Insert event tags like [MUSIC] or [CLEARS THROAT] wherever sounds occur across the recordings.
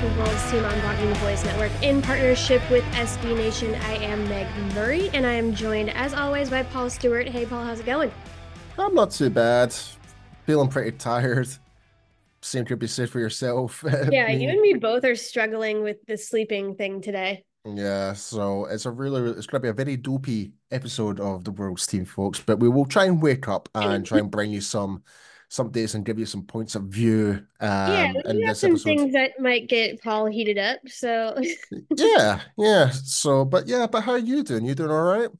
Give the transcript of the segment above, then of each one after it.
the World's Team on Blogging the Boys Network in partnership with SB Nation. I am Meg Murray and I am joined as always by Paul Stewart. Hey Paul, how's it going? I'm not too bad. Feeling pretty tired. Same could be said for yourself. [LAUGHS] Yeah, you and me both are struggling with the sleeping thing today. Yeah, so it's a really, it's going to be a very dopey episode of the World's Team, folks. But we will try and wake up and try and bring you some some days and give you some points of view. Um, yeah, we have some episode. things that might get Paul heated up. So [LAUGHS] Yeah, yeah. So, but yeah, but how are you doing? You doing all right?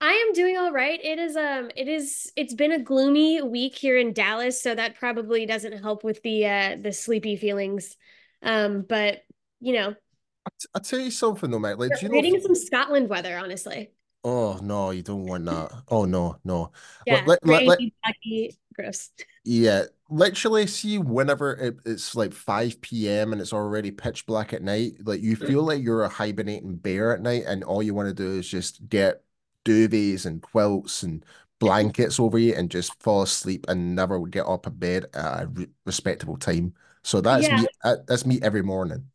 I am doing all right. It is um it is it's been a gloomy week here in Dallas, so that probably doesn't help with the uh the sleepy feelings. Um, but you know, I t- I tell you something though, mate. Like, do you know? getting some Scotland weather, honestly. Oh no, you don't want that. Oh no, no. Yeah, Let, let, let, let- rainy, lucky, gross. Yeah, literally, see, whenever it, it's like 5 p.m. and it's already pitch black at night, like you mm. feel like you're a hibernating bear at night, and all you want to do is just get duvets and quilts and blankets over you and just fall asleep and never get up of bed at a re- respectable time. So that's Yeah. me. That's me every morning.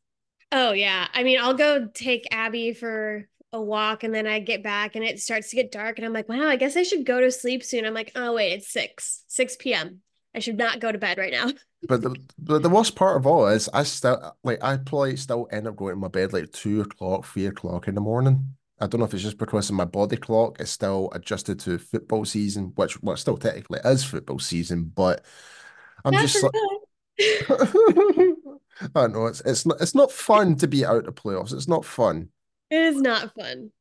Oh yeah. I mean, I'll go take Abby for a walk and then I get back and it starts to get dark and I'm like, wow, I guess I should go to sleep soon. I'm like, oh wait, it's 6, 6 p.m. I should not go to bed right now. [LAUGHS] But the but the worst part of all is I still like I probably still end up going to my bed like two o'clock, three o'clock in the morning. I don't know if it's just because of my body clock is still adjusted to football season, which well still technically is football season, but I'm just like don't [LAUGHS] [LAUGHS] know it's it's not it's not fun to be out of playoffs. It's not fun. It is not fun.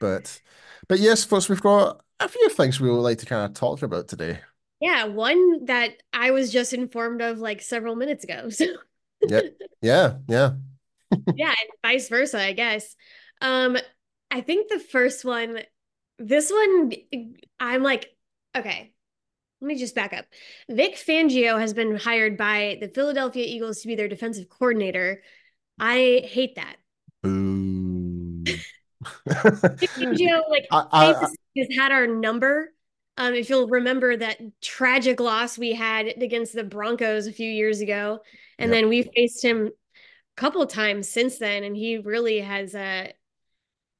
But but yes, folks, we've got a few things we would like to kind of talk about today. Yeah, one that I was just informed of like several minutes ago. [LAUGHS] So Yeah, yeah, yeah. [LAUGHS] yeah, and vice versa, I guess. Um, I think the first one, this one, I'm like, okay, let me just back up. Vic Fangio has been hired by the Philadelphia Eagles to be their defensive coordinator. I hate that. Vic Fangio, like, [LAUGHS] I, I, has has had our number. Um, if you'll remember that tragic loss we had against the Broncos a few years ago, and Yep. then we faced him a couple of times since then, and he really has uh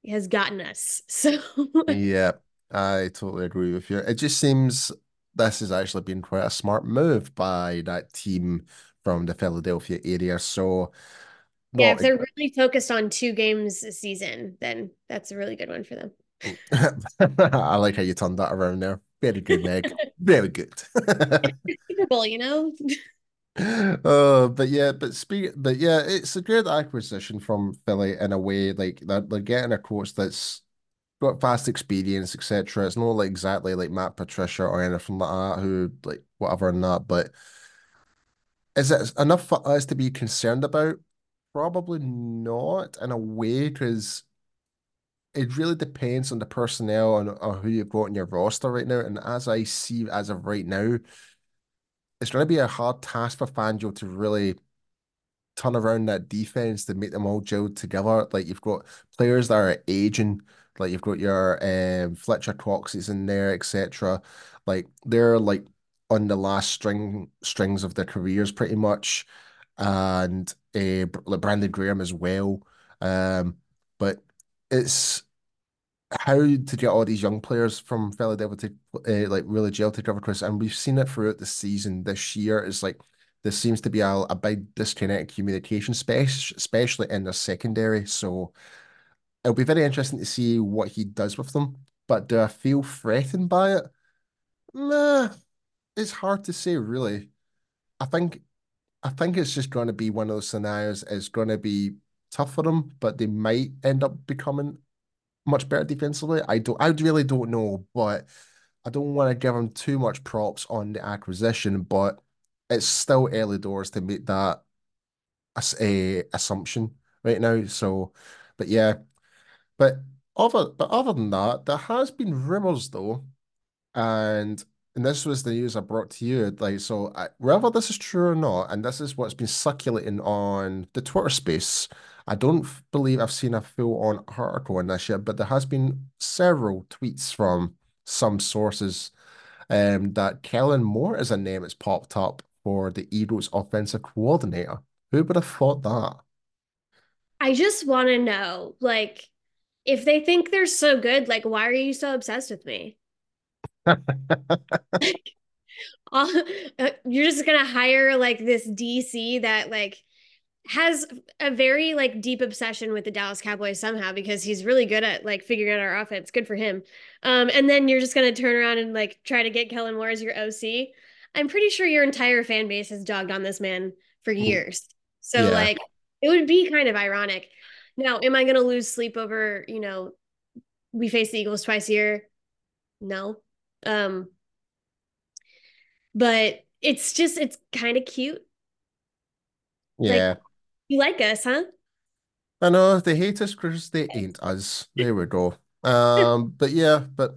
has gotten us. [LAUGHS] So Yeah, I totally agree with you. It just seems this has actually been quite a smart move by that team from the Philadelphia area. So, yeah, if they're really focused on two games a season, then that's a really good one for them. [LAUGHS] I like how you turned that around there. Very good, Meg. [LAUGHS] Very good. [LAUGHS] Super Bowl, you know? Oh, but yeah, but speak, but yeah, it's a good acquisition from Philly in a way. Like they're, they're getting a coach that's got vast experience, etc. It's not like exactly like Matt Patricia or anything like that, who like whatever and that. But is it enough for us to be concerned about? Probably not in a way, because it really depends on the personnel and on who you've got in your roster right now. And as I see as of right now, it's going to be a hard task for Fangio to really turn around that defense to make them all gel together. Like you've got players that are aging, like you've got your um, Fletcher Coxes in there, etc. Like they're like on the last string strings of their careers pretty much, and uh, like Brandon Graham as well. Um, but it's how to get all these young players from Philadelphia to uh, like really gel together, Chris. And we've seen it throughout the season this year. It's like there seems to be a, a big disconnect in communication, space, especially in the secondary. So it'll be very interesting to see what he does with them. but do I feel threatened by it? Nah, it's hard to say, really. I think I think it's just going to be one of those scenarios. It's going to be tough for them, but they might end up becoming much better defensively. I don't. I really don't know, but I don't want to give them too much props on the acquisition. But it's still early doors to make that a eh, assumption right now. So, but yeah, but other but other than that, there has been rumors though, and and this was the news I brought to you. Like, so I, whether this is true or not, and this is what's been circulating on the Twitter space. I don't believe I've seen a full-on article on this yet, but there has been several tweets from some sources um, that Kellen Moore is a name that's popped up for the Eagles offensive coordinator. Who would have thought that? I just want to know, like, if they think they're so good, like, why are you so obsessed with me? [LAUGHS] Uh, you're just gonna hire like this DC that like has a very like deep obsession with the Dallas Cowboys somehow because he's really good at like figuring out our offense. Good for him. Um, and then you're just gonna turn around and like try to get Kellen Moore as your OC. I'm pretty sure your entire fan base has dogged on this man for mm-hmm. years. So yeah. like it would be kind of ironic. Now, am I gonna lose sleep over, you know, we face the Eagles twice a year? No. Um, but it's just it's kind of cute. Yeah. Like, you like us, huh? I know they hate us because they ain't us. [LAUGHS] There we go. Um, but yeah, but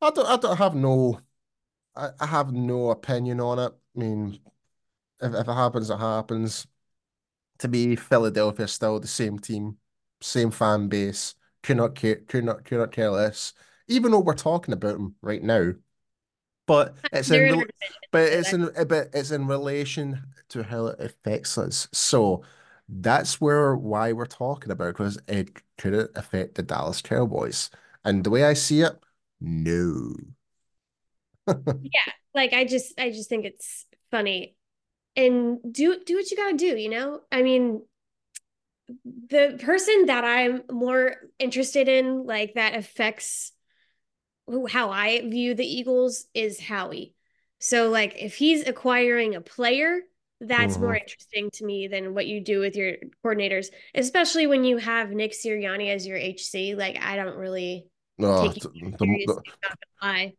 I don't I don't have no I, I have no opinion on it. I mean, if, if it happens, it happens. To me, Philadelphia still the same team, same fan base. Could not care, could not, could not care less even though we're talking about them right now. But [LAUGHS] it's in, but it's in, but it's in relation to how it affects us. So that's where why we're talking about because it could it affect the Dallas Cowboys. And the way I see it, no. [LAUGHS] yeah, like I just I just think it's funny. And do do what you gotta do, you know? I mean, the person that I'm more interested in, like that affects how I view the Eagles is Howie. So like if he's acquiring a player, that's mm-hmm. more interesting to me than what you do with your coordinators, especially when you have Nick Sirianni as your HC. Like I don't really no, take the, the, the,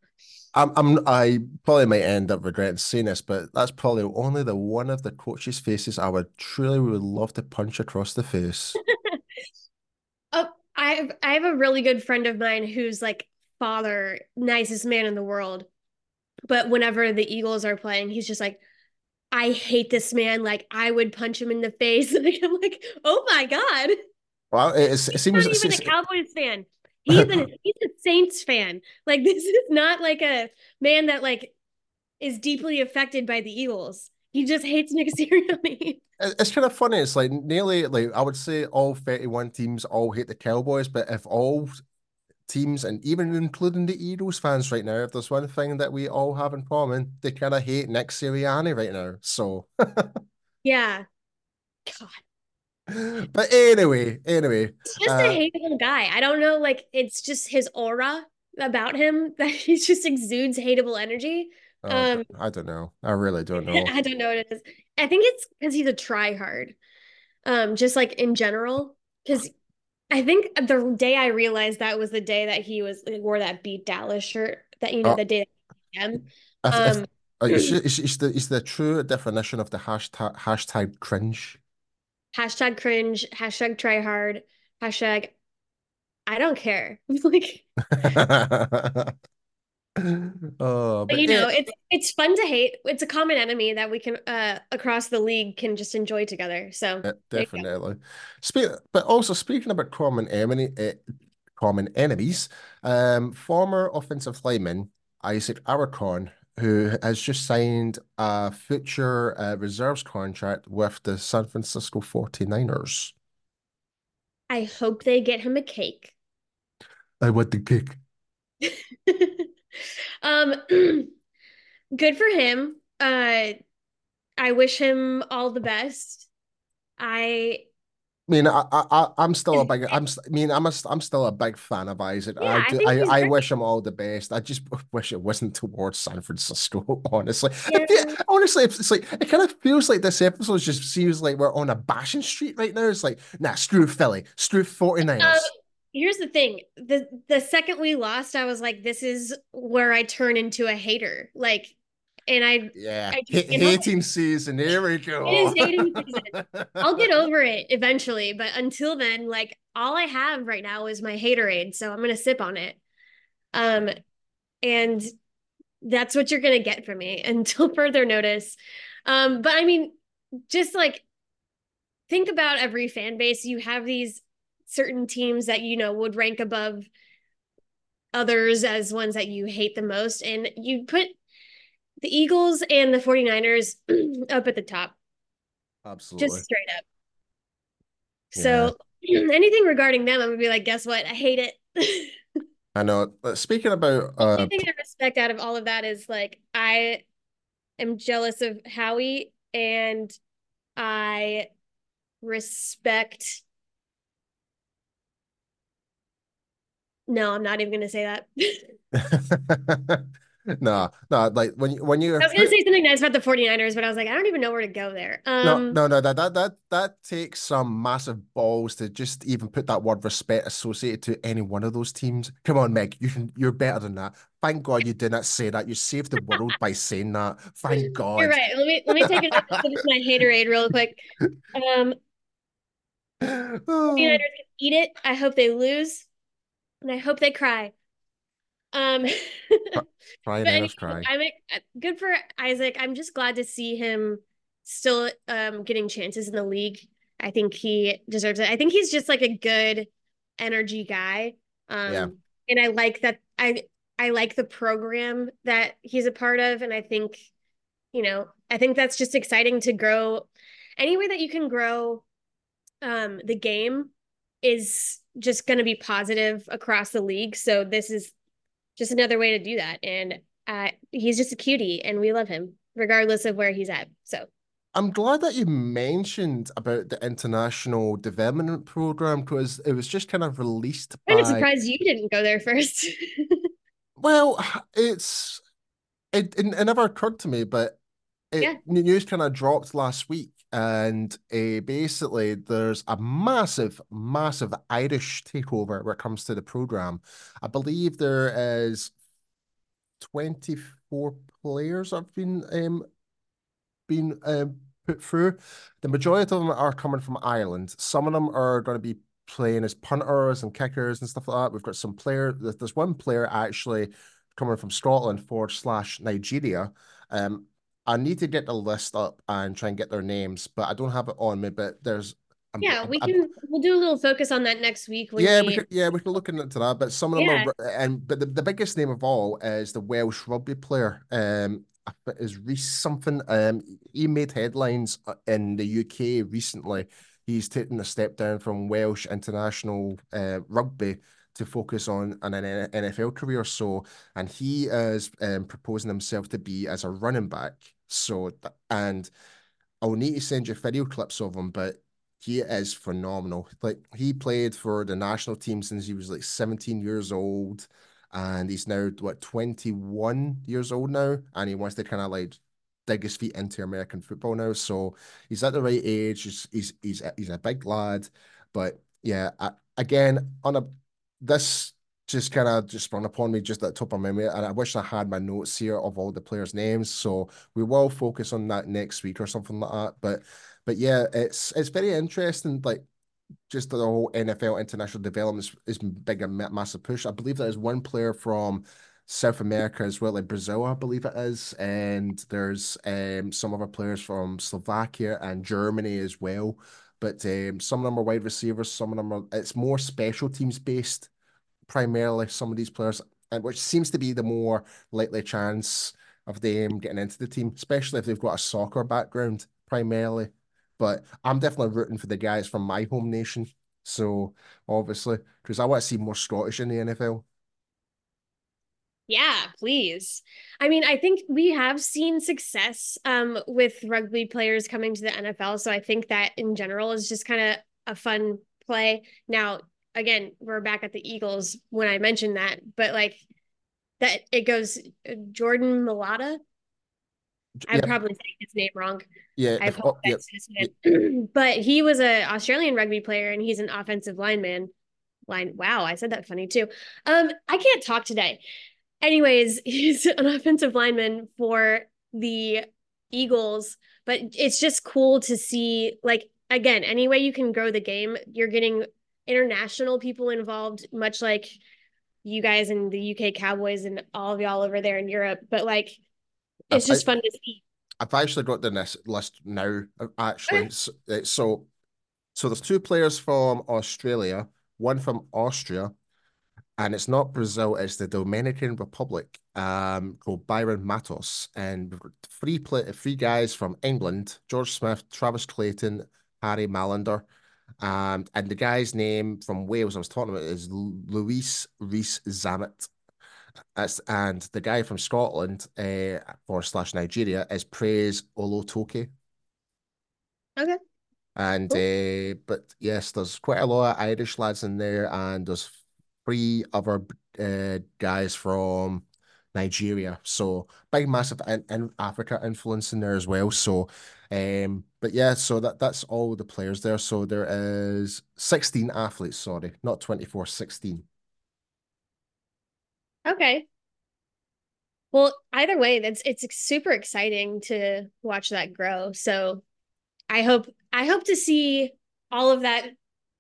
I'm, I'm, I probably might end up regretting saying this, but that's probably only the one of the coaches' faces I would truly would love to punch across the face. [LAUGHS] oh, I I have a really good friend of mine who's like father, nicest man in the world. But whenever the Eagles are playing, he's just like, I hate this man. Like I would punch him in the face. [LAUGHS] Like I'm like, oh my god. Well, it, it seems not even a Cowboys fan. He's [LAUGHS] a he's a Saints fan. Like [LAUGHS] this is not like a man that like is deeply affected by the Eagles. He just hates Nick Sirianni. It's kind of funny. It's like nearly like I would say all 31 teams all hate the Cowboys, but if all teams and even including the Eagles fans right now, if there's one thing that we all have in common, they kind of hate Nick Sirianni right now. So [LAUGHS] yeah, God. But anyway, anyway, just uh, a hateable guy. I don't know, like it's just his aura about him [LAUGHS] that he just exudes hateable energy. Oh, um, I don't know. I really don't [LAUGHS] know. I don't know what it is. I think it's because he's a try hard. Um, just like in general, because I think the day I realized that was the day that he was like, wore that beat Dallas shirt. That you know, oh. the day that um, it's, it's, it's, the it's the true definition of the hashtag hashtag cringe. Hashtag cringe. Hashtag try hard. Hashtag I don't care. [LAUGHS] like [LAUGHS] [LAUGHS] oh, but, you know, it's it's fun to hate. It's a common enemy that we can uh across the league can just enjoy together. So yeah, definitely. Speak, but also speaking about common enemy, uh, common enemies, um, former offensive lineman Isaac Alarcon, who has just signed a future uh, reserves contract with the San Francisco 49ers. I hope they get him a cake. I want the cake. [LAUGHS] um, [CLEARS THROAT] good for him. Uh, I wish him all the best. I I mean, I, I, I'm still a big. I'm. I mean, I'm a, I'm still a big fan of Isaac. Yeah, I, I, I, I wish him all the best. I just wish it wasn't towards San Francisco. [LAUGHS] Honestly, yeah. it, honestly, it's like it kind of feels like this episode just seems like we're on a bashing street right now. It's like, nah, screw Philly, screw 49ers. Um, here's the thing: the the second we lost, I was like, this is where I turn into a hater. Like and I yeah I just, hating season. Here we go. It is hating season. [LAUGHS] I'll get over it eventually, but until then, like all I have right now is my haterade, so I'm gonna sip on it. Um, and that's what you're gonna get from me [LAUGHS] until further notice. Um, but I mean, just like think about every fan base. You have these certain teams that you know would rank above others as ones that you hate the most, and you put the Eagles and the 49ers [CLEARS THROAT] up at the top. Absolutely. Just straight up. So [CLEARS THROAT] anything regarding them, I'm gonna be like, guess what? I hate it. [LAUGHS] I know. Speaking about uh the thing I respect out of all of that is like I am jealous of Howie and I respect No, I'm not even gonna say that. [LAUGHS] [LAUGHS] no, no, like when you when you I was gonna say something nice about the 49ers, but I was like, I don't even know where to go there. Um no, no, no, that that that that takes some massive balls to just even put that word respect associated to any one of those teams. Come on, Meg, you can you're better than that. Thank God you did not say that. You saved the world by saying that. Thank [LAUGHS] God. You're right. Let me let me take it finish my haterade real quick. Um [SIGHS] 49ers can eat it. I hope they lose. And I hope they cry. Um, [LAUGHS] [LAUGHS] cry and cry. I'm good for Isaac. I'm just glad to see him still um getting chances in the league. I think he deserves it. I think he's just like a good energy guy. Um, yeah. and I like that. I I like the program that he's a part of, and I think, you know, I think that's just exciting to grow. Any way that you can grow, um, the game is just going to be positive across the league. So this is just another way to do that. And uh, he's just a cutie, and we love him regardless of where he's at. So. I'm glad that you mentioned about the international development program because it was just kind of released. I'm by... surprised you didn't go there first. [LAUGHS] well, it's it, it, never occurred to me, but it, yeah. news kind of dropped last week and uh, basically there's a massive massive irish takeover when it comes to the program. I believe there is 24 players have been um been um, put through. The majority of them are coming from ireland. Some of them are going to be playing as punters and kickers and stuff like that. We've got some player there's one player actually coming from scotland forward slash nigeria. Um I need to get the list up and try and get their names, but I don't have it on me. But there's yeah, we can we'll do a little focus on that next week. yeah, we, we could, yeah, we can look into that. But some of them yeah. are, and but the, the biggest name of all is the Welsh rugby player. Um, is Rees something. Um, he made headlines uh, in the UK recently. He's taken a step down from Welsh international uh, rugby to focus on an NFL career. So, and he is um, proposing himself to be as a running back. So, and I'll need to send you video clips of him, but he is phenomenal. Like he played for the national team since he was like 17 years old, and he's now what 21 years old now, and he wants to kind of like dig his feet into American football now. So he's at the right age. He's he's he's a, he's a big lad, but yeah, I, again on a this just kind of just sprung upon me just at the top of my memory, and I wish I had my notes here of all the players' names. So we will focus on that next week or something like that. But but yeah, it's it's very interesting. Like just the whole NFL international development is, is big a massive push. I believe there is one player from South America as well, like Brazil, I believe it is, and there's um some other players from Slovakia and Germany as well. But um, some of them are wide receivers, some of them are. It's more special teams based primarily some of these players, and which seems to be the more likely chance of them getting into the team, especially if they've got a soccer background primarily. But I'm definitely rooting for the guys from my home nation. So obviously, because I want to see more Scottish in the NFL. Yeah, please. I mean, I think we have seen success um, with rugby players coming to the NFL. So I think that in general is just kind of a fun play. Now, again, we're back at the Eagles when I mentioned that, but like that it goes Jordan Mailata. I'm probably saying his name wrong. Yeah, I hope oh, yep. [CLEARS THROAT] but he was an Australian rugby player and he's an offensive lineman. Line. Wow, I said that funny too. Um, I can't talk today. Anyways, [LAUGHS] he's an offensive lineman for the Eagles, but it's just cool to see like again, any way you can grow the game, you're getting international people involved, much like you guys and the UK Cowboys and all of y'all over there in Europe. But like, it's just fun to see. I've actually got the list now. Actually, okay. so, so so there's two players from Australia, one from Austria, and it's not Brazil, it's the Dominican Republic, um, called Byron Matos, and three play, three guys from England: George Smith, Travis Clayton, Harry Mallinder, um, and the guy's name from Wales I was talking about is Luis Rees Zammit. That's, and the guy from Scotland uh, or slash Nigeria is Praise Olatoke. Okay. And cool. uh, but yes, there's quite a lot of Irish lads in there, and there's three other uh, guys from Nigeria. So big, massive in, in Africa influence in there as well. So, um, but yeah, so that that's all the players there. So there is 16 athletes, sorry, not 24, 16. Okay. Well, either way, that's it's super exciting to watch that grow. So I hope I hope to see all of that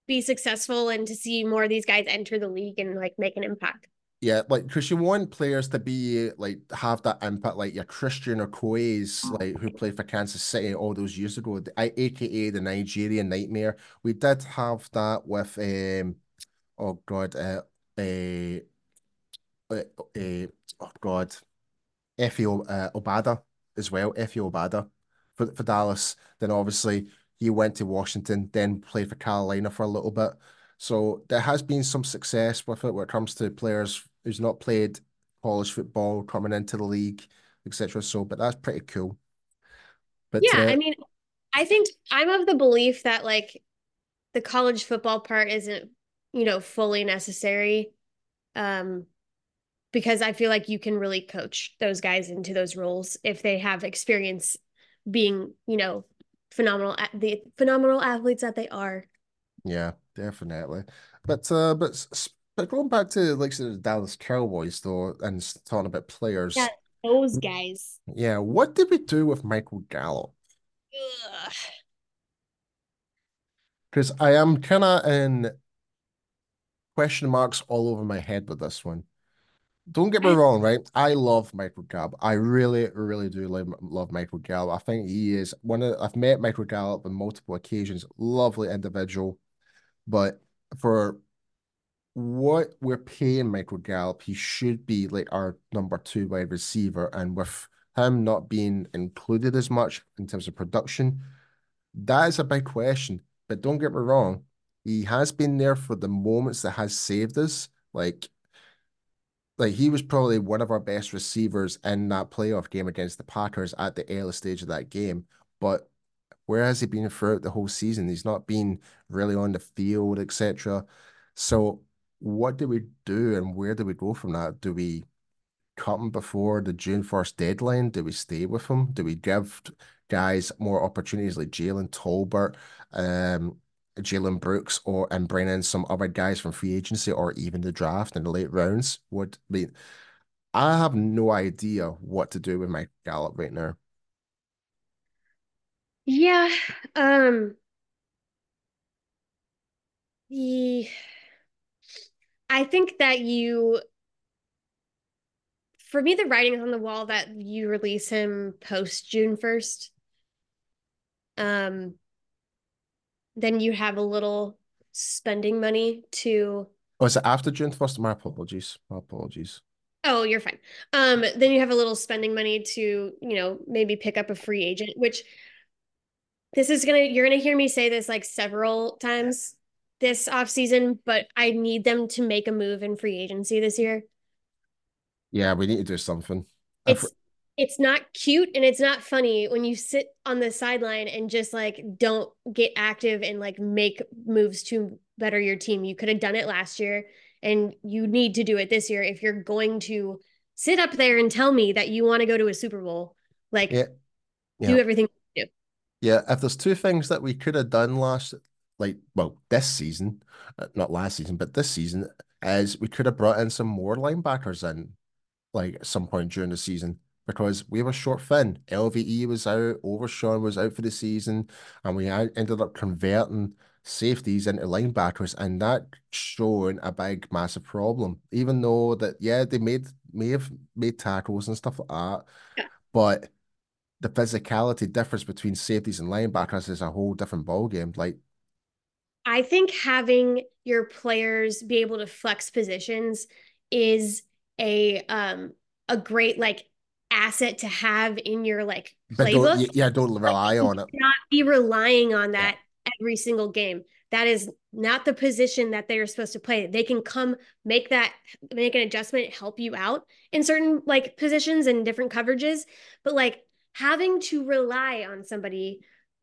be successful and to see more of these guys enter the league and like make an impact. Yeah, like because you want players to be like have that impact, like your Christian Okoye's, like who played for Kansas City all those years ago, the, aka the Nigerian Nightmare. We did have that with um, oh god, uh, uh, uh, uh oh god, Efe uh, Obada as well, Efe Obada for for Dallas. Then obviously he went to Washington, then played for Carolina for a little bit. So there has been some success with it when it comes to players who's not played college football coming into the league, etc. So, but that's pretty cool. But yeah, uh, I mean, I think I'm of the belief that like the college football part isn't, you know, fully necessary. Um, because I feel like you can really coach those guys into those roles if they have experience being, you know, phenomenal the phenomenal athletes that they are. Yeah, definitely. But uh, but but going back to like the Dallas Cowboys though, and talking about players. Yeah, those guys. Yeah, what did we do with Michael Gallup? Because I am kind of in question marks all over my head with this one. Don't get me wrong, right? I love Michael Gallup. I really, really do love, love Michael Gallup. I think he is one of I've met Michael Gallup on multiple occasions. Lovely individual. But for what we're paying Michael Gallup, he should be like our number two wide receiver. And with him not being included as much in terms of production, that is a big question. But don't get me wrong, he has been there for the moments that has saved us. Like, like he was probably one of our best receivers in that playoff game against the Packers at the early stage of that game. But where has he been throughout the whole season? He's not been really on the field, etc. So what do we do and where do we go from that? Do we cut him before the June 1st deadline? Do we stay with him? Do we give guys more opportunities like Jalen Tolbert, um, Jalen Brooks, or and bring in some other guys from free agency or even the draft in the late rounds? Would be I have no idea what to do with my Gallup right now. Yeah. Um the I think that you for me the writing is on the wall that you release him post June 1st. Um then you have a little spending money to Oh, is it after June 1st? My apologies. My apologies. Oh, you're fine. Um, then you have a little spending money to, you know, maybe pick up a free agent, which this is gonna you're gonna hear me say this like several times this off season, but I need them to make a move in free agency this year. Yeah, we need to do something. It's it's not cute and it's not funny when you sit on the sideline and just like don't get active and like make moves to better your team. You could have done it last year and you need to do it this year if you're going to sit up there and tell me that you want to go to a Super Bowl. Like yeah. Yeah. do everything. Yeah, if there's two things that we could have done last like well, this season, uh, not last season, but this season, is we could have brought in some more linebackers in like at some point during the season because we were short fin. LVE was out, Overshown was out for the season, and we ended up converting safeties into linebackers, and that showing a big, massive problem. Even though that, yeah, they made may have made tackles and stuff like that, yeah. but the physicality difference between safeties and linebackers is a whole different ballgame. Like, I think having your players be able to flex positions is a um a great like asset to have in your like playbook. Don't, yeah, don't rely like, on it. Not be relying on that yeah. every single game. That is not the position that they are supposed to play. They can come make that make an adjustment, help you out in certain like positions and different coverages, but like having to rely on somebody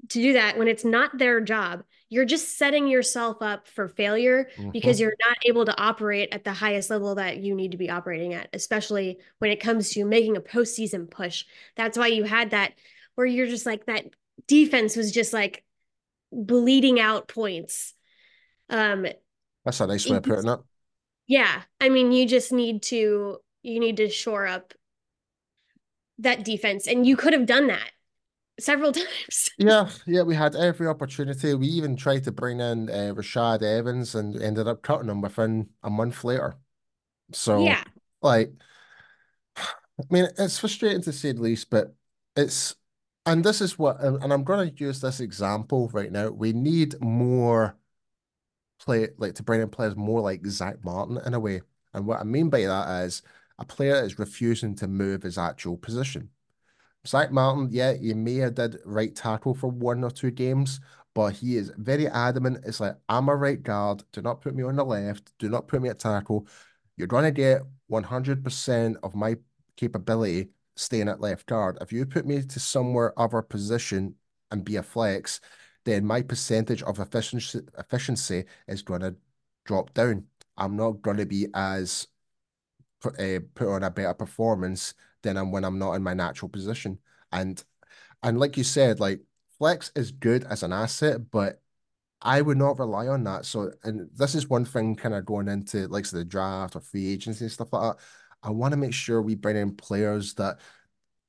to do that when it's not their job you're just setting yourself up for failure mm-hmm. because you're not able to operate at the highest level that you need to be operating at especially when it comes to making a postseason push that's why you had that where you're just like that defense was just like bleeding out points um that's a nice way of putting it up. yeah i mean you just need to you need to shore up that defense and you could have done that several [LAUGHS] times. yeah, yeah, we had every opportunity. We even tried to bring in uh, Rashaan Evans and ended up cutting him within a month later. So, yeah, like, [SIGHS] I mean, it's frustrating to say the least, but it's, and this is what, and I'm going to use this example right now. We need more play, like to bring in players more like Zack Martin in a way. And what I mean by that is a player is refusing to move his actual position. Zack Martin, yeah, he may have did right tackle for one or two games, but he is very adamant. It's like, I'm a right guard. Do not put me on the left. Do not put me at tackle. You're going to get 100% of my capability staying at left guard. If you put me to somewhere other position and be a flex, then my percentage of efficiency efficiency is going to drop down. I'm not going to be as uh, put on a better performance than I'm when I'm not in my natural position. And and like you said, like flex is good as an asset, but I would not rely on that. So, and this is one thing kind of going into like the draft or free agency and stuff like that. I want to make sure we bring in players that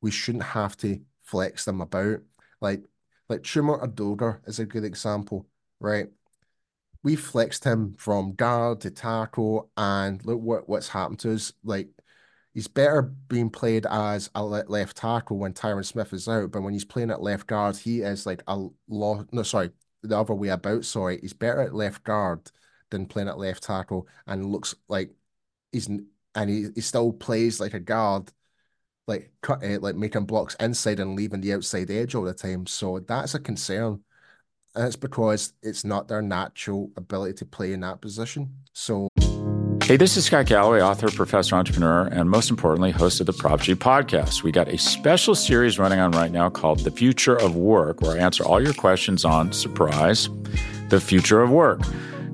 we shouldn't have to flex them about. Like, like Chuma Edoga is a good example, right? We flexed him from guard to tackle, and look what what's happened to us. Like he's better being played as a left tackle when Tyron Smith is out, but when he's playing at left guard, he is like a lot. No, sorry, the other way about. Sorry, he's better at left guard than playing at left tackle, and looks like he's and he, he still plays like a guard, like cut it, like making blocks inside and leaving the outside edge all the time. So that's a concern. And it's because it's not their natural ability to play in that position. So Hey, this is Scott Galloway, author, professor, entrepreneur, and most importantly, host of the Prop G podcast. We got a special series running on right now called The Future of Work, where I answer all your questions on surprise, the future of work.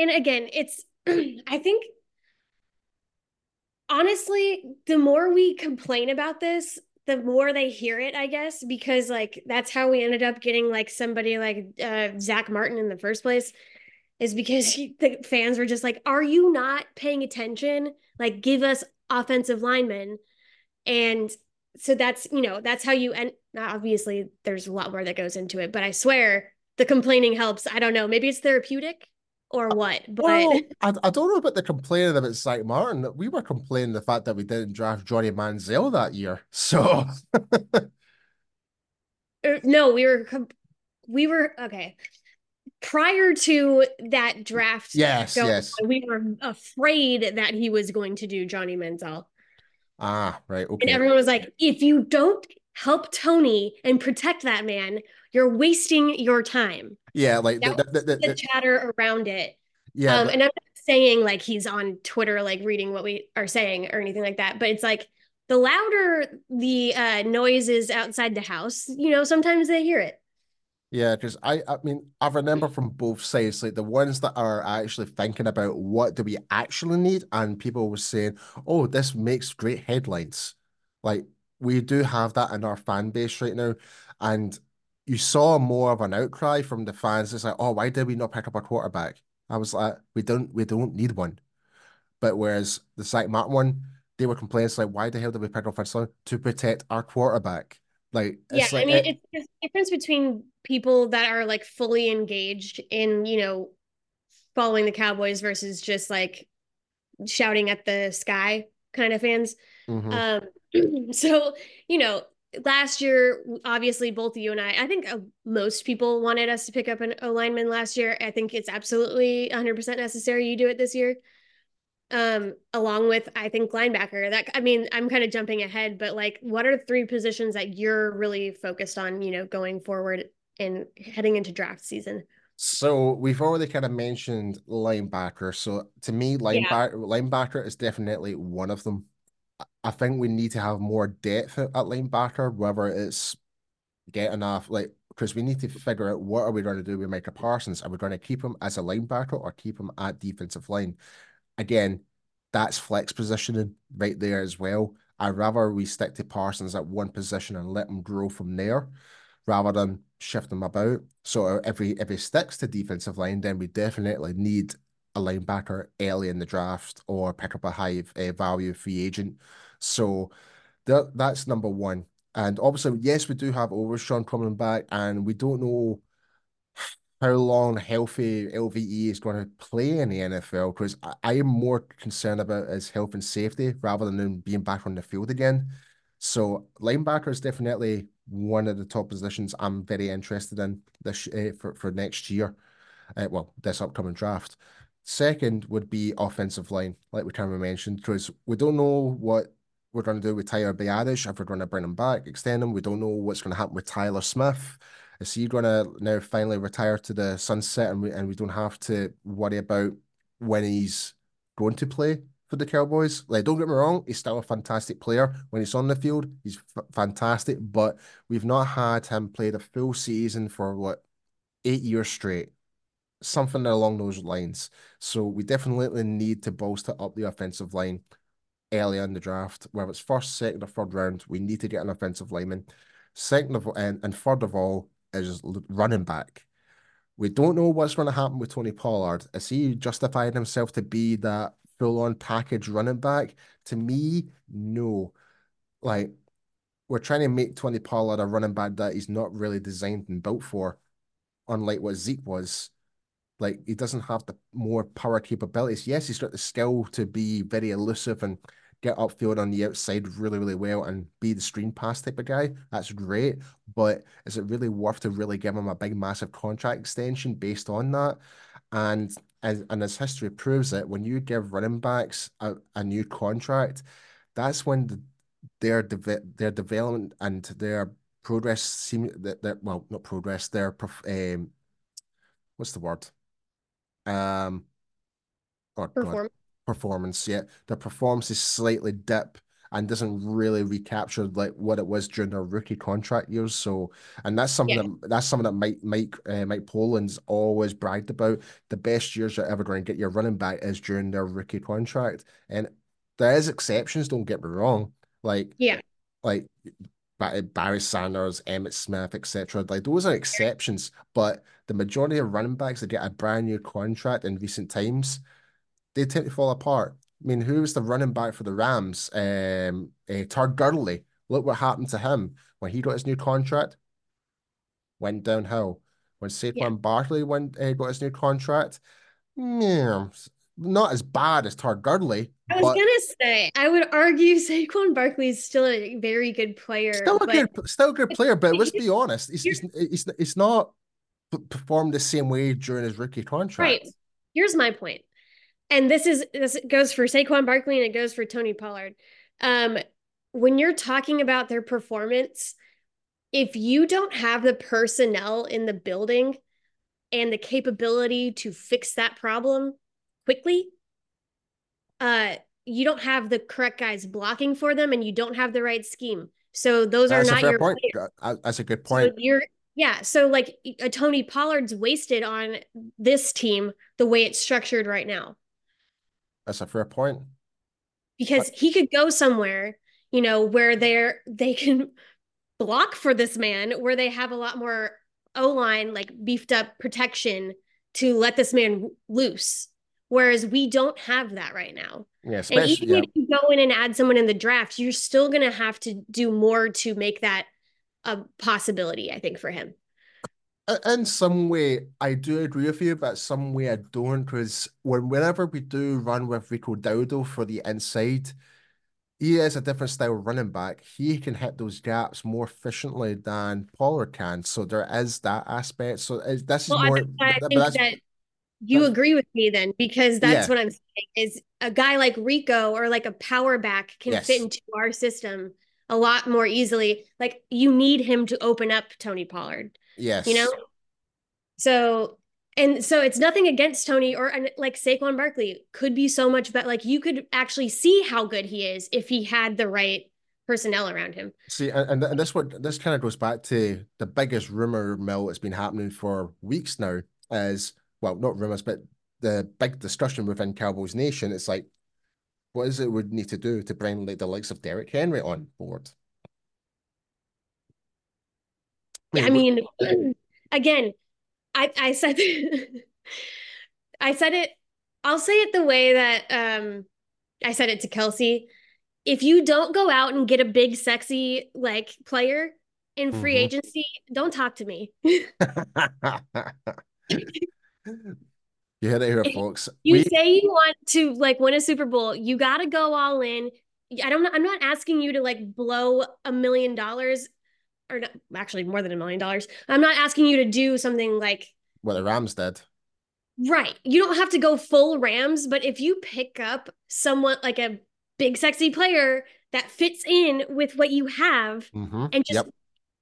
and again, it's [CLEARS THROAT] I think honestly, the more we complain about this, the more they hear it, I guess, because like that's how we ended up getting like somebody like uh, Zack Martin in the first place, is because he, the fans were just like, "Are you not paying attention? Like, give us offensive linemen," and so that's you know that's how you and obviously there's a lot more that goes into it, but I swear the complaining helps. I don't know, maybe it's therapeutic or what? But well, [LAUGHS] I, I don't know about the complaining about Zack Martin. We were complaining the fact that we didn't draft Johnny Manziel that year. [LAUGHS] So er, no, we were we were okay. Prior to that draft, yes, yes, we were afraid that he was going to do Johnny Manziel. Ah, right. Okay. And everyone was like, if you don't help Tony and protect that man, you're wasting your time. Yeah, like the, the, the, the, chatter around it. Yeah, um, and I'm not saying like he's on Twitter, like reading what we are saying or anything like that, but it's like the louder the uh, noise is outside the house, you know, sometimes they hear it. Yeah, because I, I mean, I remember from both sides, like the ones that are actually thinking about what do we actually need, and people were saying, "Oh, this makes great headlines." Like we do have that in our fan base right now, and you saw more of an outcry from the fans. It's like, oh, why did we not pick up a quarterback? I was like, we don't, we don't need one. But whereas the Zack Martin one, they were complaining, like, why the hell did we pick up Fitz to protect our quarterback? Like, yeah, like, I mean, it, it's the difference between people that are like fully engaged in, you know, following the Cowboys versus just like shouting at the sky kind of fans. Mm-hmm. Um, [LAUGHS] so you know, last year, obviously, both you and I, I think uh, most people wanted us to pick up an O lineman last year. I think it's absolutely 100% necessary you do it this year. Um, along with, I think, linebacker. That I mean, I'm kind of jumping ahead, but like, what are three positions that you're really focused on, you know, going forward and heading into draft season? So we've already kind of mentioned linebacker. So to me, linebacker yeah. linebacker is definitely one of them. I think we need to have more depth at, linebacker, whether it's getting off like because we need to figure out what are we going to do with Micah Parsons. Are we going to keep him as a linebacker or keep him at defensive line? Again, that's flex positioning right there as well. I'd rather we stick to Parsons at one position and let him grow from there rather than shift him about. So if he if he sticks to defensive line, then we definitely need a linebacker early in the draft or pick up a high uh, value free agent. So that that's number one. And obviously, yes, we do have Overshown coming back, and we don't know how long healthy LVE is going to play in the NFL because I, I, am more concerned about his health and safety rather than him being back on the field again. So linebacker is definitely one of the top positions I'm very interested in this uh, for for next year. Uh, well, this upcoming draft. Second would be offensive line, like we kind of mentioned, because we don't know what we're going to do with Tyler Biadasz, if we're going to bring him back, extend him. We don't know what's going to happen with Tyler Smith. Is he going to now finally retire to the sunset and we, and we don't have to worry about when he's going to play for the Cowboys? Like, don't get me wrong, he's still a fantastic player. When he's on the field, he's fantastic, but we've not had him play the full season for what, eight years straight something along those lines. So we definitely need to bolster up the offensive line early in the draft, whether it's first, second, or third round. We need to get an offensive lineman. Second of and, and third of all, is running back. We don't know what's going to happen with Tony Pollard. Is he justifying himself to be that full on package running back? To me, no. Like, we're trying to make Tony Pollard a running back that he's not really designed and built for, unlike what Zeke was. Like he doesn't have the more power capabilities. Yes, he's got the skill to be very elusive and get upfield on the outside really, really well and be the screen pass type of guy. That's great. But is it really worth to really give him a big, massive contract extension based on that? And as and as history proves it, when you give running backs a, a new contract, that's when the, their de- their development and their progress seem that well not progress their um what's the word um, or Perform. God, performance. Yeah, the performance is slightly dip and doesn't really recapture like what it was during their rookie contract years. So, and that's something yeah. that that's something that Mike Mike uh, Mike Poland's always bragged about. The best years you're ever going to get your running back is during their rookie contract, and there is exceptions. Don't get me wrong. Like yeah, like Barry Sanders, Emmitt Smith, etc. Like those are exceptions, but the majority of running backs that get a brand new contract in recent times, they tend to fall apart. I mean, who was the running back for the Rams? Um, uh, Todd Gurley. Look what happened to him when he got his new contract. Went downhill. When Saquon yeah. Barkley went uh, got his new contract, yeah, not as bad as Todd Gurley. I was gonna say, I would argue [LAUGHS] Saquon Barkley is still a very good player. Still a good, still a good player, but let's be [LAUGHS] honest, it's he's, he's, he's not performed the same way during his rookie contract. Right. Here's my point, and this is this goes for Saquon Barkley and it goes for Tony Pollard. Um, when you're talking about their performance, if you don't have the personnel in the building and the capability to fix that problem quickly, uh, you don't have the correct guys blocking for them, and you don't have the right scheme. So those That's are not your point. Uh, that's a good point. So you're yeah. So like a Tony Pollard's wasted on this team the way it's structured right now. That's a fair point. Because he could go somewhere, you know, where they're they can [LAUGHS] block for this man, where they have a lot more O line like beefed up protection to let this man loose. Whereas we don't have that right now. Yeah, and even yeah. if you go in and add someone in the draft, you're still going to have to do more to make that a possibility. I think for him. In some way, I do agree with you, but some way I don't, because when whenever we do run with Rico Dowdle for the inside, he is a different style running back. He can hit those gaps more efficiently than Pollard can. So there is that aspect. So uh, this is well, more. I, I think that you agree with me then, because that's yeah. what I'm saying is a guy like Rico or like a power back can yes. fit into our system a lot more easily. Like you need him to open up Tony Pollard. Yes. You know? So and so it's nothing against Tony or like Saquon Barkley could be so much better. Like you could actually see how good he is if he had the right personnel around him. See, and, and this what this kind of goes back to the biggest rumor mill that's been happening for weeks now is well, not rumors, but the big discussion within Cowboys Nation. It's like, what is it we need to do to bring like the likes of Derrick Henry on board? I mean, [CLEARS THROAT] again, I I said [LAUGHS] I said it. I'll say it the way that um I said it to Kelsey. If you don't go out and get a big, sexy like player in free mm-hmm. agency, don't talk to me. [LAUGHS] [LAUGHS] You heard it here, folks. You we... say you want to like win a Super Bowl, you got to go all in. I don't. I'm not asking you to like blow a million dollars, or not, actually more than a million dollars. I'm not asking you to do something like what the Rams did. Right. You don't have to go full Rams, but if you pick up somewhat like a big sexy player that fits in with what you have mm-hmm. and just yep.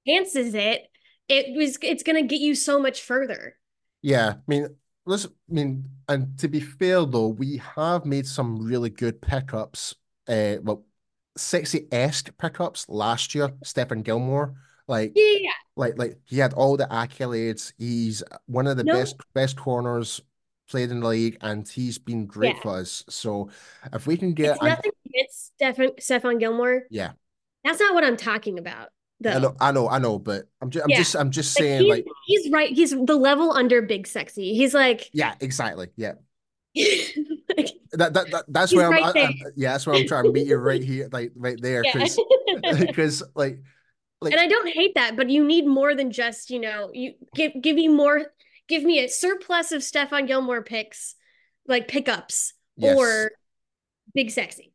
enhances it, it was it's going to get you so much further. Yeah, I mean, let's. I mean, and to be fair though, we have made some really good pickups. Uh, well, sexy esque pickups last year. Stephon Gilmore, like, yeah, like, like he had all the accolades. He's one of the no. best best corners played in the league, and he's been great yeah. for us. So, if we can get it's nothing against Stefan Stephon Gilmore, yeah, that's not what I'm talking about. Though. I know, I know, I know, but I'm just, I'm yeah. just, I'm just saying, he's, like, he's right. He's the level under Big Sexy. He's like, yeah, exactly, yeah. [LAUGHS] like, that, that, that that's where right I'm, I, I, yeah, that's where I'm trying to meet you right here, like right there, because because [LAUGHS] [LAUGHS] like, like, and I don't hate that, but you need more than just you know, you give give me more, give me a surplus of Stephon Gilmore picks, like pickups yes. or Big Sexy.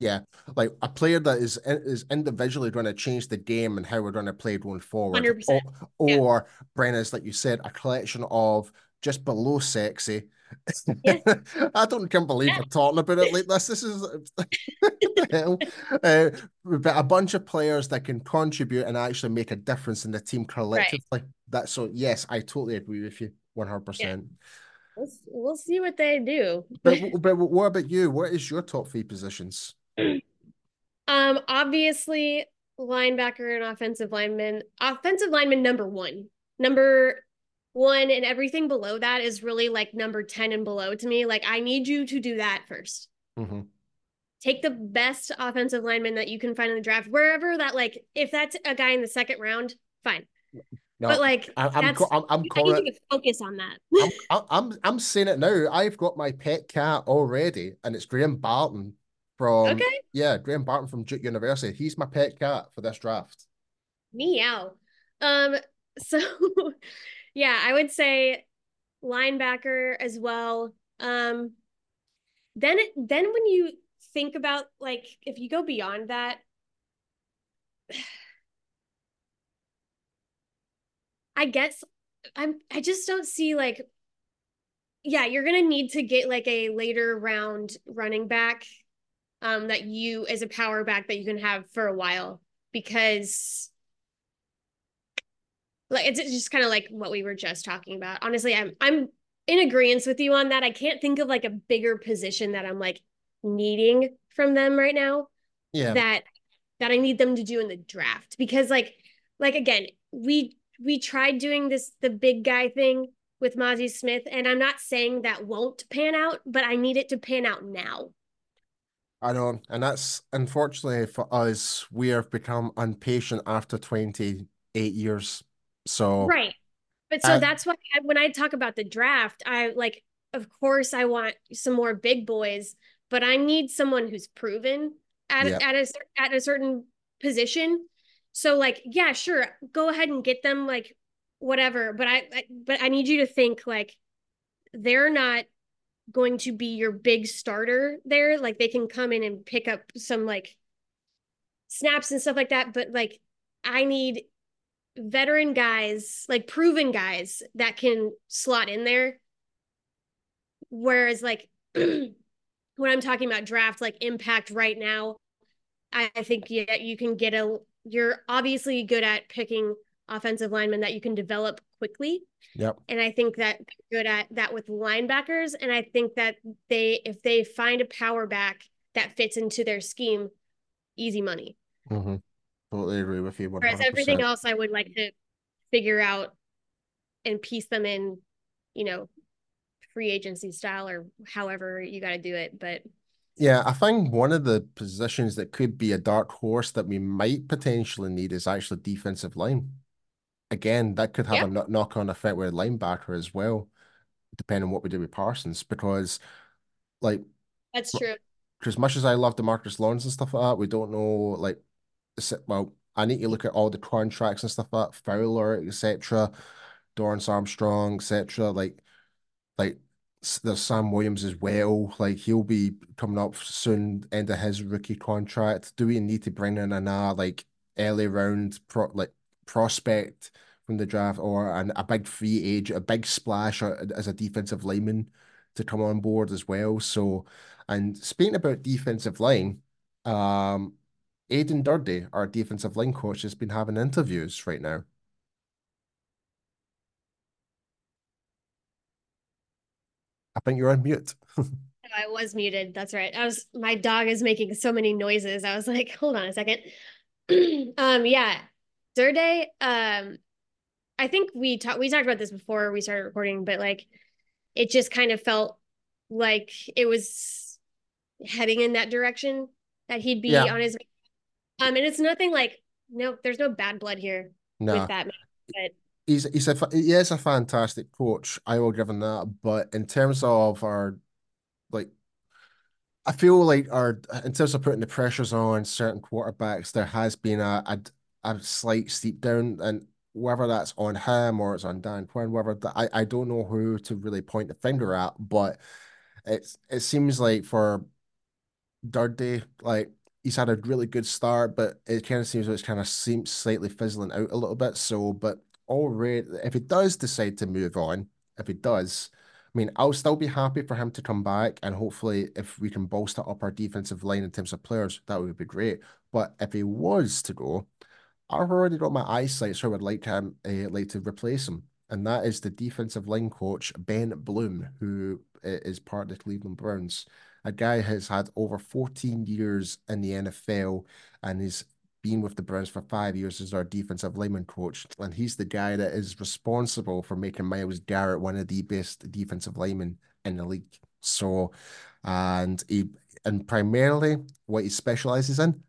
Yeah, like a player that is is individually going to change the game and how we're going to play going forward. 100%. Or, or yeah. Brenna's, like you said, a collection of just below sexy. Yeah. [LAUGHS] I don't can't believe yeah. we're talking about it like this. This is. [LAUGHS] Uh, but a bunch of players that can contribute and actually make a difference in the team collectively. Right. That so yes, I totally agree with you, one hundred percent. We'll, we'll see what they do. but but what about you? What is your top three positions? Um, obviously, linebacker and offensive lineman. Offensive lineman number one. Number one and everything below that is really like number 10 and below to me. Like I need you to do that 1st mm-hmm. take the best offensive lineman that you can find in the draft, wherever that like if that's a guy in the second round, fine. No, but like I, I'm, that's, I'm, I'm, I need to focus on that. I'm, I'm I'm saying it now. I've got my pet cat already, and it's Graham Barton from okay. yeah, Graham Barton from Duke University. He's my pet cat for this draft. Meow. Um. So, [LAUGHS] yeah, I would say linebacker as well. Um. Then it then when you think about like if you go beyond that [SIGHS] I guess I'm I just don't see like yeah, you're going to need to get like a later round running back um that you as a power back that you can have for a while because like it's just kind of like what we were just talking about. Honestly, I'm I'm in agreement with you on that. I can't think of like a bigger position that I'm like needing from them right now. Yeah. That that I need them to do in the draft because like like again, we we tried doing this the big guy thing with Mazi Smith and I'm not saying that won't pan out, but I need it to pan out now. I know, and that's unfortunately for us, we have become impatient after 28 years. So Right. But so uh, that's why I, when I talk about the draft, I like of course I want some more big boys, but I need someone who's proven at yep. at a at a certain position. So like, yeah, sure, go ahead and get them like whatever, but I, I but I need you to think like they're not going to be your big starter there. Like they can come in and pick up some like snaps and stuff like that, but like I need veteran guys, like proven guys that can slot in there. Whereas like [CLEARS THROAT] when I'm talking about draft, like impact right now, I, I think yeah, you can get a. You're obviously good at picking offensive linemen that you can develop quickly. Yep. And I think that good at that with linebackers. And I think that they, if they find a power back that fits into their scheme, easy money. Mm-hmm. Totally agree with you. 100%. Whereas everything else, I would like to figure out and piece them in, you know, free agency style or however you got to do it. But yeah, I think one of the positions that could be a dark horse that we might potentially need is actually defensive line. Again, that could have yeah. a knock on effect with a linebacker as well, depending on what we do with Parsons, because like that's true. As much as I love DeMarcus Lawrence and stuff like that, we don't know like well, I need to look at all the contracts and stuff like that, Fowler, etc., Dorance Armstrong, etc. Like, like there's Sam Williams as well. Like he'll be coming up soon, end of his rookie contract. Do we need to bring in a uh, like early round pro like prospect from the draft or an, a big free age, a big splash as a defensive lineman to come on board as well? So, and speaking about defensive line, um, Aden Durde, our defensive line coach, has been having interviews right now. I think you're on mute. [LAUGHS] I was muted. That's right. I was my dog is making so many noises. I was like, hold on a second. [CLEARS THROAT] um, yeah. Durde, um, I think we talked we talked about this before we started recording, but like it just kind of felt like it was heading in that direction that he'd be yeah. on his um and it's nothing like no, there's no bad blood here no. with that but he's he's a he is a fantastic coach. I will give him that. But in terms of our like, I feel like our in terms of putting the pressures on certain quarterbacks, there has been a a, a slight steep down, and whether that's on him or it's on Dan Quinn, whether the, I I don't know who to really point the finger at, but it's it seems like for Durde, like he's had a really good start, but it kind of seems like it's kind of seems slightly fizzling out a little bit. So, but already, if he does decide to move on, if he does, I mean, I'll still be happy for him to come back, and hopefully, if we can bolster up our defensive line in terms of players, that would be great. But if he was to go, I've already got my eyesight, so I would like to uh, like to replace him, and that is the defensive line coach Ben Bloom, who eh, part of the Cleveland Browns. A guy has had over 14 years in the NFL and he's been with the Browns for five years as our defensive lineman coach, and he's the guy that is responsible for making Myles Garrett one of the best defensive linemen in the league. So, and he and primarily what he specializes in,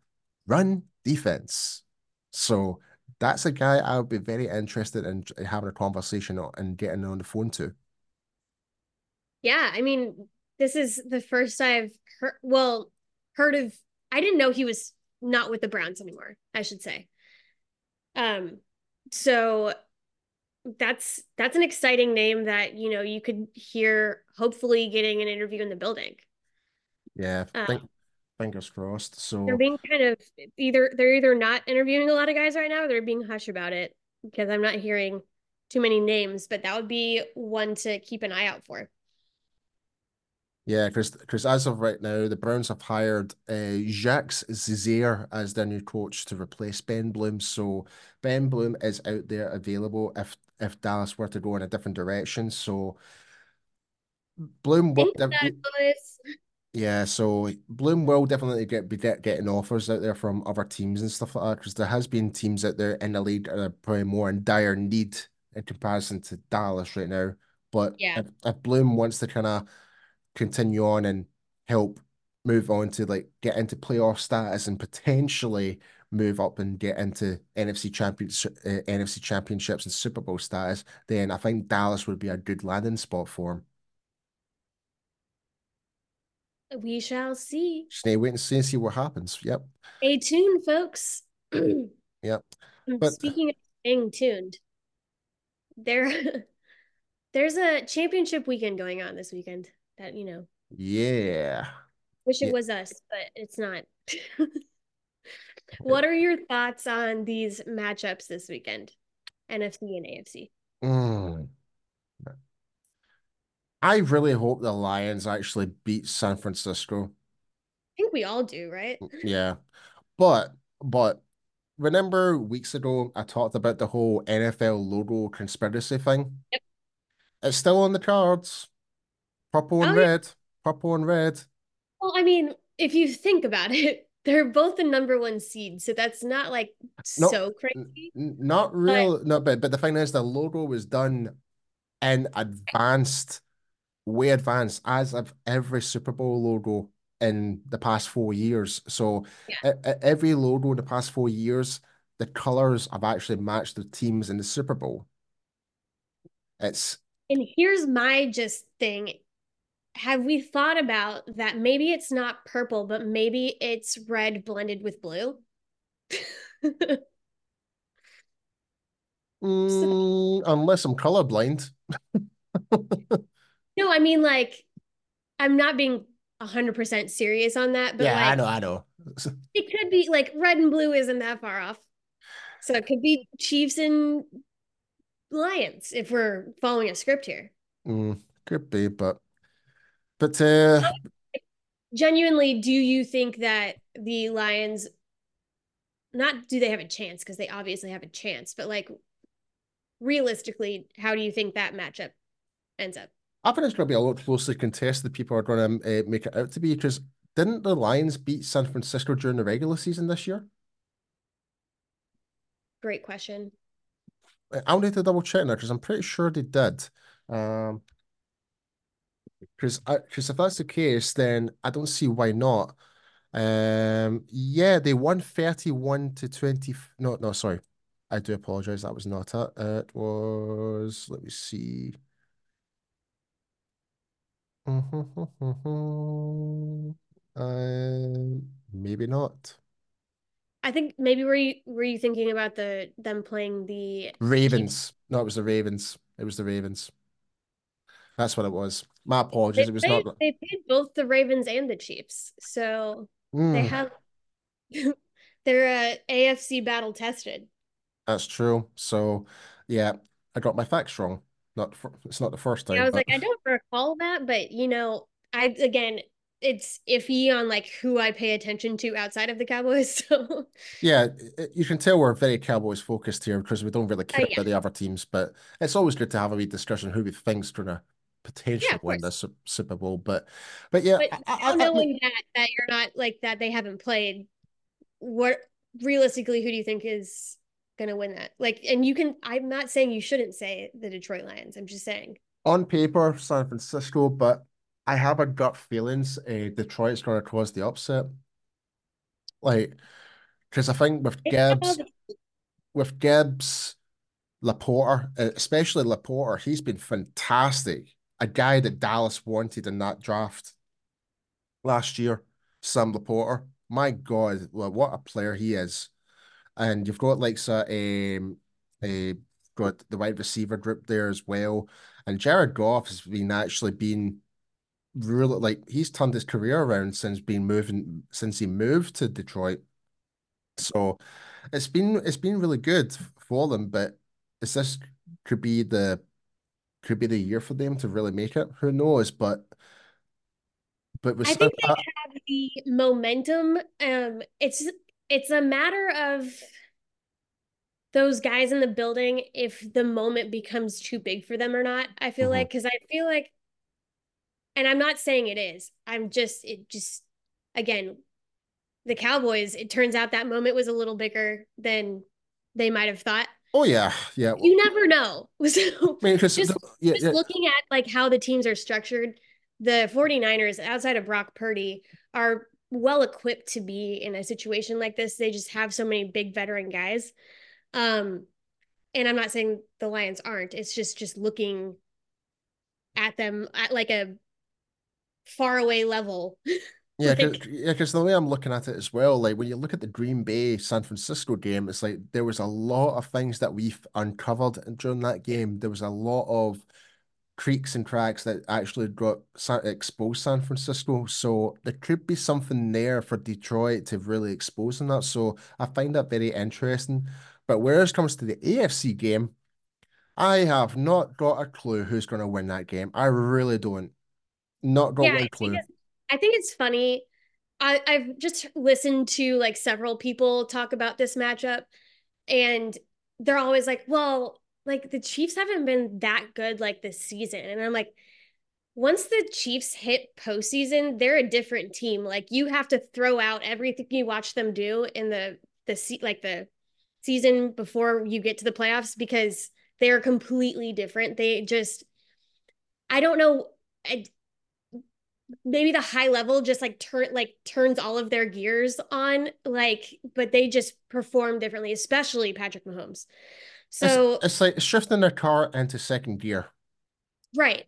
run defense. So that's a guy I would be very interested in having a conversation and getting on the phone to. Yeah, I mean, this is the first I've heard, well, heard of. I didn't know he was not with the Browns anymore. I should say. Um, so that's that's an exciting name that you know you could hear. Hopefully, getting an interview in the building. Yeah, um, fingers crossed. So they're being kind of either they're either not interviewing a lot of guys right now, or they're being hush about it because I'm not hearing too many names. But that would be one to keep an eye out for. Yeah, because because as of right now, the Browns have hired uh, Jacques Cesaire as their new coach to replace Ben Bloom. So Ben Bloom is out there available if if Dallas were to go in a different direction. So Bloom yeah, so Bloom will definitely get be get, getting offers out there from other teams and stuff like that because there has been teams out there in the league that are probably more in dire need in comparison to Dallas right now. But yeah. if, if Bloom wants to kind of continue on and help move on to like get into playoff status and potentially move up and get into NFC champions uh, NFC championships and Super Bowl status, then I think Dallas would be a good landing spot for him. We shall see. Stay wait and see and see what happens. Yep. Stay tuned, folks. [CLEARS THROAT] yep. But speaking of staying tuned, there [LAUGHS] there's a championship weekend going on this weekend that you know. Yeah. Wish it yeah. was us, but it's not. [LAUGHS] what are your thoughts on these matchups this weekend? NFC and AFC. Mm. I really hope the Lions actually beat San Francisco. I think we all do, right? Mm, yeah. But but remember weeks ago I talked about the whole NFL logo conspiracy thing? Yep. It's still on the cards. Purple and oh, red. Yeah. Purple and red. Well, I mean, if you think about it, [LAUGHS] they're both the number one seed, so that's not like no, so crazy. N- not real, but... no, but but the thing is, the logo was done in advanced, way advanced, as of every Super Bowl logo in the past four years. So yeah. every logo in the past four years, the colors have actually matched the teams in the Super Bowl. It's and here's my just thing have we thought about that maybe it's not purple, but maybe it's red blended with blue? [LAUGHS] mm, unless I'm colorblind. [LAUGHS] no, I mean like I'm not being 100% serious on that, but yeah, like, I know, I know. [LAUGHS] it could be like red and blue isn't that far off. So it could be Chiefs and Lions if we're following a script here. Mm, could be, but but uh, genuinely, do you think that the Lions not do they have a chance because they obviously have a chance, but like realistically, how do you think that matchup ends up? I think it's going to be a lot closely contested. People are going to uh, make it out to be because didn't the Lions beat San Francisco during the regular season this year? Great question. I'll need to double check now because I'm pretty sure they did. Um, because because if that's the case, then I don't see why not. Um, yeah, they won 31 to 20. No, no, sorry. I do apologize. That was not it. It was, let me see. [LAUGHS] Um, maybe not. I think maybe were you were you thinking about the them playing the Ravens? No, it was the Ravens. It was the Ravens. That's what it was. My apologies. They it was not. They paid both the Ravens and the Chiefs, so mm. they hmm. have. [LAUGHS] they're uh, AFC battle tested. That's true. So, yeah, I got my facts wrong. Not for, it's not the first time. Yeah, I was but... like, I don't recall that, but you know, I again, it's iffy on like who I pay attention to outside of the Cowboys. [LAUGHS] So yeah, you can tell we're very Cowboys focused here because we don't really care uh, yeah. about the other teams. But it's always good to have a wee discussion who we think's gonna potentially yeah, win the Super Bowl. But but yeah, but I, I, knowing I, that that you're not like that, they haven't played. What realistically, who do you think is gonna win that? Like, and you can. I'm not saying you shouldn't say the Detroit Lions. I'm just saying on paper, San Francisco, but I have a gut feelings uh, Detroit's going to cause the upset. Like, because I think with Gibbs, with Gibbs, LaPorta, especially LaPorta, he's been fantastic. A guy that Dallas wanted in that draft last year, Sam LaPorta. My God, what a player he is. And you've got like so, um, a got the wide receiver group there as well. And Jared Goff has been actually been really like he's turned his career around since being moving since he moved to Detroit. So it's been it's been really good for them, but is this could be the could be the year for them to really make it? Who knows? But but I think they have the momentum. Um, it's it's a matter of those guys in the building if the moment becomes too big for them or not. I feel mm-hmm. like because I feel like, and I'm not saying it is. I'm just it just again, the Cowboys. It turns out that moment was a little bigger than they might have thought. Oh yeah, yeah. You never know. [LAUGHS] So I mean, just, the, yeah, just yeah. looking at like how the teams are structured, the 49ers outside of Brock Purdy are well equipped to be in a situation like this. They just have so many big veteran guys. Um, and I'm not saying the Lions aren't. It's just just looking at them at like a far away level. [LAUGHS] Yeah, because yeah, the way I'm looking at it as well, like when you look at the Green Bay San Francisco game, it's like there was a lot of things that we've uncovered during that game. There was a lot of creaks and cracks that actually got exposed San Francisco. So there could be something there for Detroit to really expose in that. So I find that very interesting. But whereas it comes to the AFC game, I have not got a clue who's going to win that game. I really don't. Not got yeah, one clue. I think it's funny. I, I've just listened to like several people talk about this matchup, and they're always like, well, like the Chiefs haven't been that good like this season. And I'm like, once the Chiefs hit postseason, they're a different team. Like you have to throw out everything you watch them do in the the like the season before you get to the playoffs because they're completely different. They just I don't know. I, maybe the high level just like turn like turns all of their gears on like but they just perform differently especially patrick mahomes so it's, it's like shifting their car into second gear right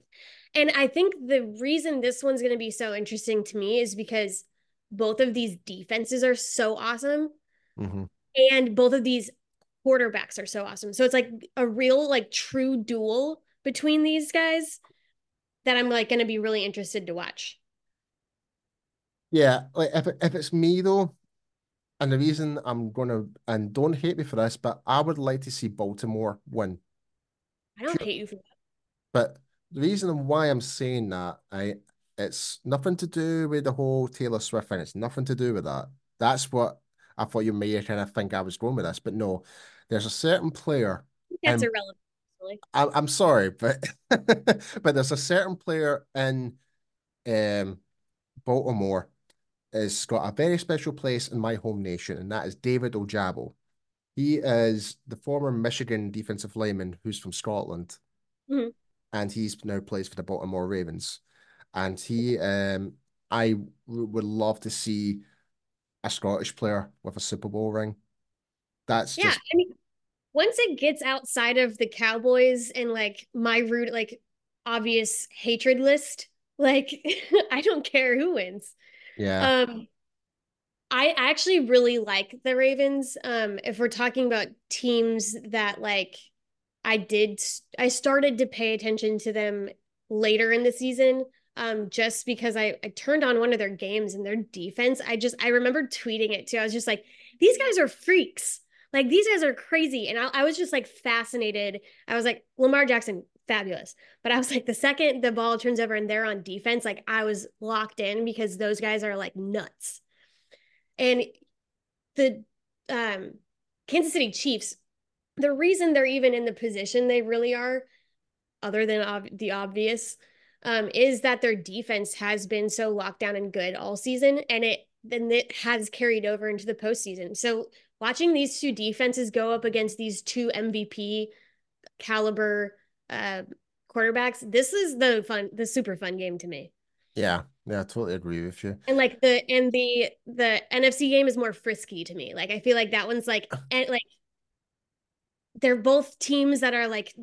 and i think the reason this one's going to be so interesting to me is because both of these defenses are so awesome mm-hmm. and both of these quarterbacks are so awesome so it's like a real like true duel between these guys that I'm like going to be really interested to watch. Yeah, like if if it's me though, and the reason I'm gonna and don't hate me for this, but I would like to see Baltimore win. I don't hate you for that. But the reason why I'm saying that, I it's nothing to do with the whole Taylor Swift thing. It's nothing to do with that. That's what I thought you may kind of think I was going with this, but no, there's a certain player. That's irrelevant. I'm, I'm sorry, but [LAUGHS] but there's a certain player in um Baltimore has got a very special place in my home nation, and that is David Ojabo. He is the former Michigan defensive lineman who's from Scotland, mm-hmm. and he's now plays for the Baltimore Ravens. And he, um, I w- would love to see a Scottish player with a Super Bowl ring. That's yeah. Just... I mean, once it gets outside of the Cowboys and like my root, like obvious hatred list, like [LAUGHS] I don't care who wins. Yeah. Um, I actually really like the Ravens. Um, if we're talking about teams that like I did, I started to pay attention to them later in the season. Um, just because I, I turned on one of their games and their defense, I just I remember tweeting it too. I was just like, these guys are freaks. Like these guys are crazy. And I, I was just like fascinated. I was like, Lamar Jackson, fabulous. But I was like, the second the ball turns over and they're on defense, like I was locked in because those guys are like nuts. And the um, Kansas City Chiefs, the reason they're even in the position they really are, other than ob- the obvious, um, is that their defense has been so locked down and good all season, and it then it has carried over into the postseason. So watching these two defenses go up against these two MVP caliber uh, quarterbacks, this is the fun, the super fun game to me. Yeah, yeah, I totally agree with you. And like the and the the NFC game is more frisky to me. Like I feel like that one's like [SIGHS] and like they're both teams that are like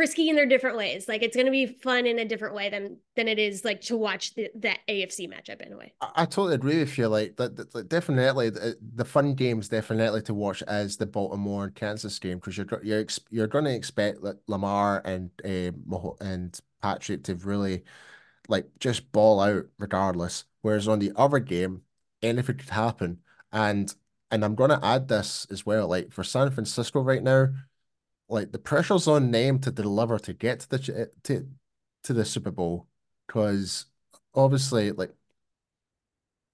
frisky in their different ways. Like it's going to be fun in a different way than than it is like to watch the that AFC matchup in a way. I, I totally agree with you. Like that, that, that definitely the, the fun games definitely to watch is the Baltimore and Kansas game because you're you're you're going to expect that Lamar and uh, and Patrick to really like just ball out regardless. Whereas on the other game, anything could happen. And and I'm gonna add this as well. Like for San Francisco right now, like the pressure's on them to deliver to get to the to to the Super Bowl because obviously like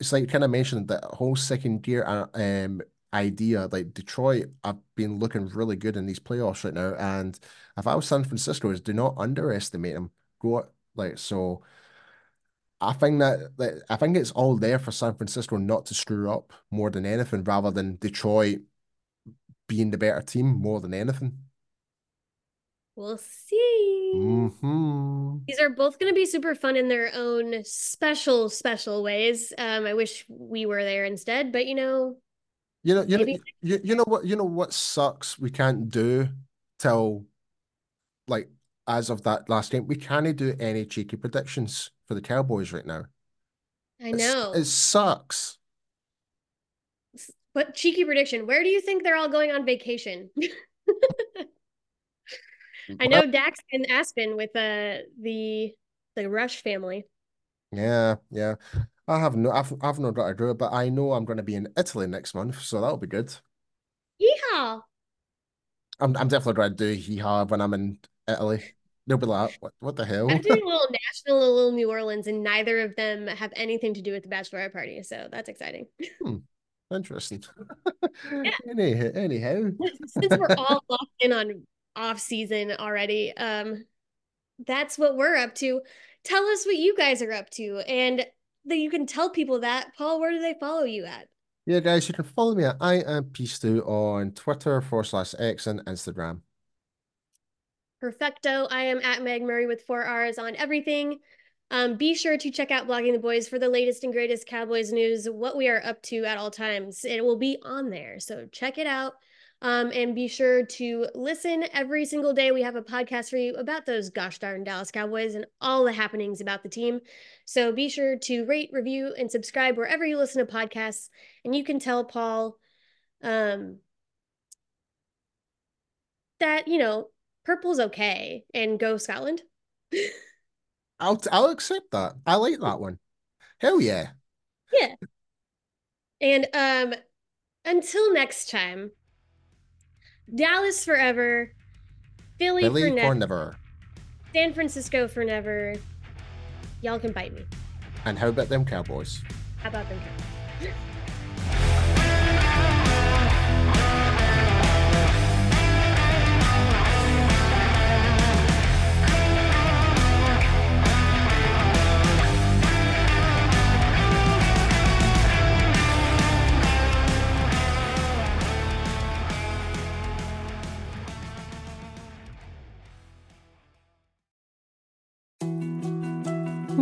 it's like kind of mentioned that whole second gear uh, um idea like Detroit I've been looking really good in these playoffs right now and if I was San Francisco is do not underestimate them. Go like so I think that, that I think it's all there for San Francisco not to screw up more than anything rather than Detroit being the better team more than anything We'll see. hmm These are both going to be super fun in their own special, special ways. Um, I wish we were there instead, but you know, You know, you know, you, you know what, you know what sucks we can't do till like as of that last game, we can't do any cheeky predictions for the Cowboys right now. I It's- know. It sucks. But cheeky prediction, where do you think they're all going on vacation? [LAUGHS] I know Dax and Aspen with uh the the Rush family. Yeah, yeah. I have no, I've, I've no doubt I do it, but I know I'm going to be in Italy next month, so that'll be good. Yeehaw! I'm, I'm definitely going to do hee haw when I'm in Italy. They'll be like, what, what the hell? I'm doing a [LAUGHS] little Nashville, a little New Orleans, and neither of them have anything to do with the bachelorette party, so that's exciting. Interesting. [LAUGHS] Yeah. Anyhow, anyhow. [LAUGHS] Since we're all locked in on off season already, um, that's what we're up to. Tell us what you guys are up to, and that you can tell people that. Paul, where do they follow you at? Yeah, guys, you can follow me at I am Peace2 on Twitter forward slash X and Instagram. Perfecto. I am at Meg Murray with four R's on everything. Um, be sure to check out Blogging the Boys for the latest and greatest Cowboys news, what we are up to at all times. It will be on there. So check it out. Um, and be sure to listen every single day. We have a podcast for you about those gosh darn Dallas Cowboys and all the happenings about the team. So be sure to rate, review, and subscribe wherever you listen to podcasts. And you can tell Paul um, that, you know, purple's okay and go Scotland. I'll I'll accept that. I like that one. Hell yeah. Yeah. And um until next time, Dallas forever, Philly Billy for for never. San Francisco for never. Y'all can bite me. And how about them Cowboys? How about them? [LAUGHS]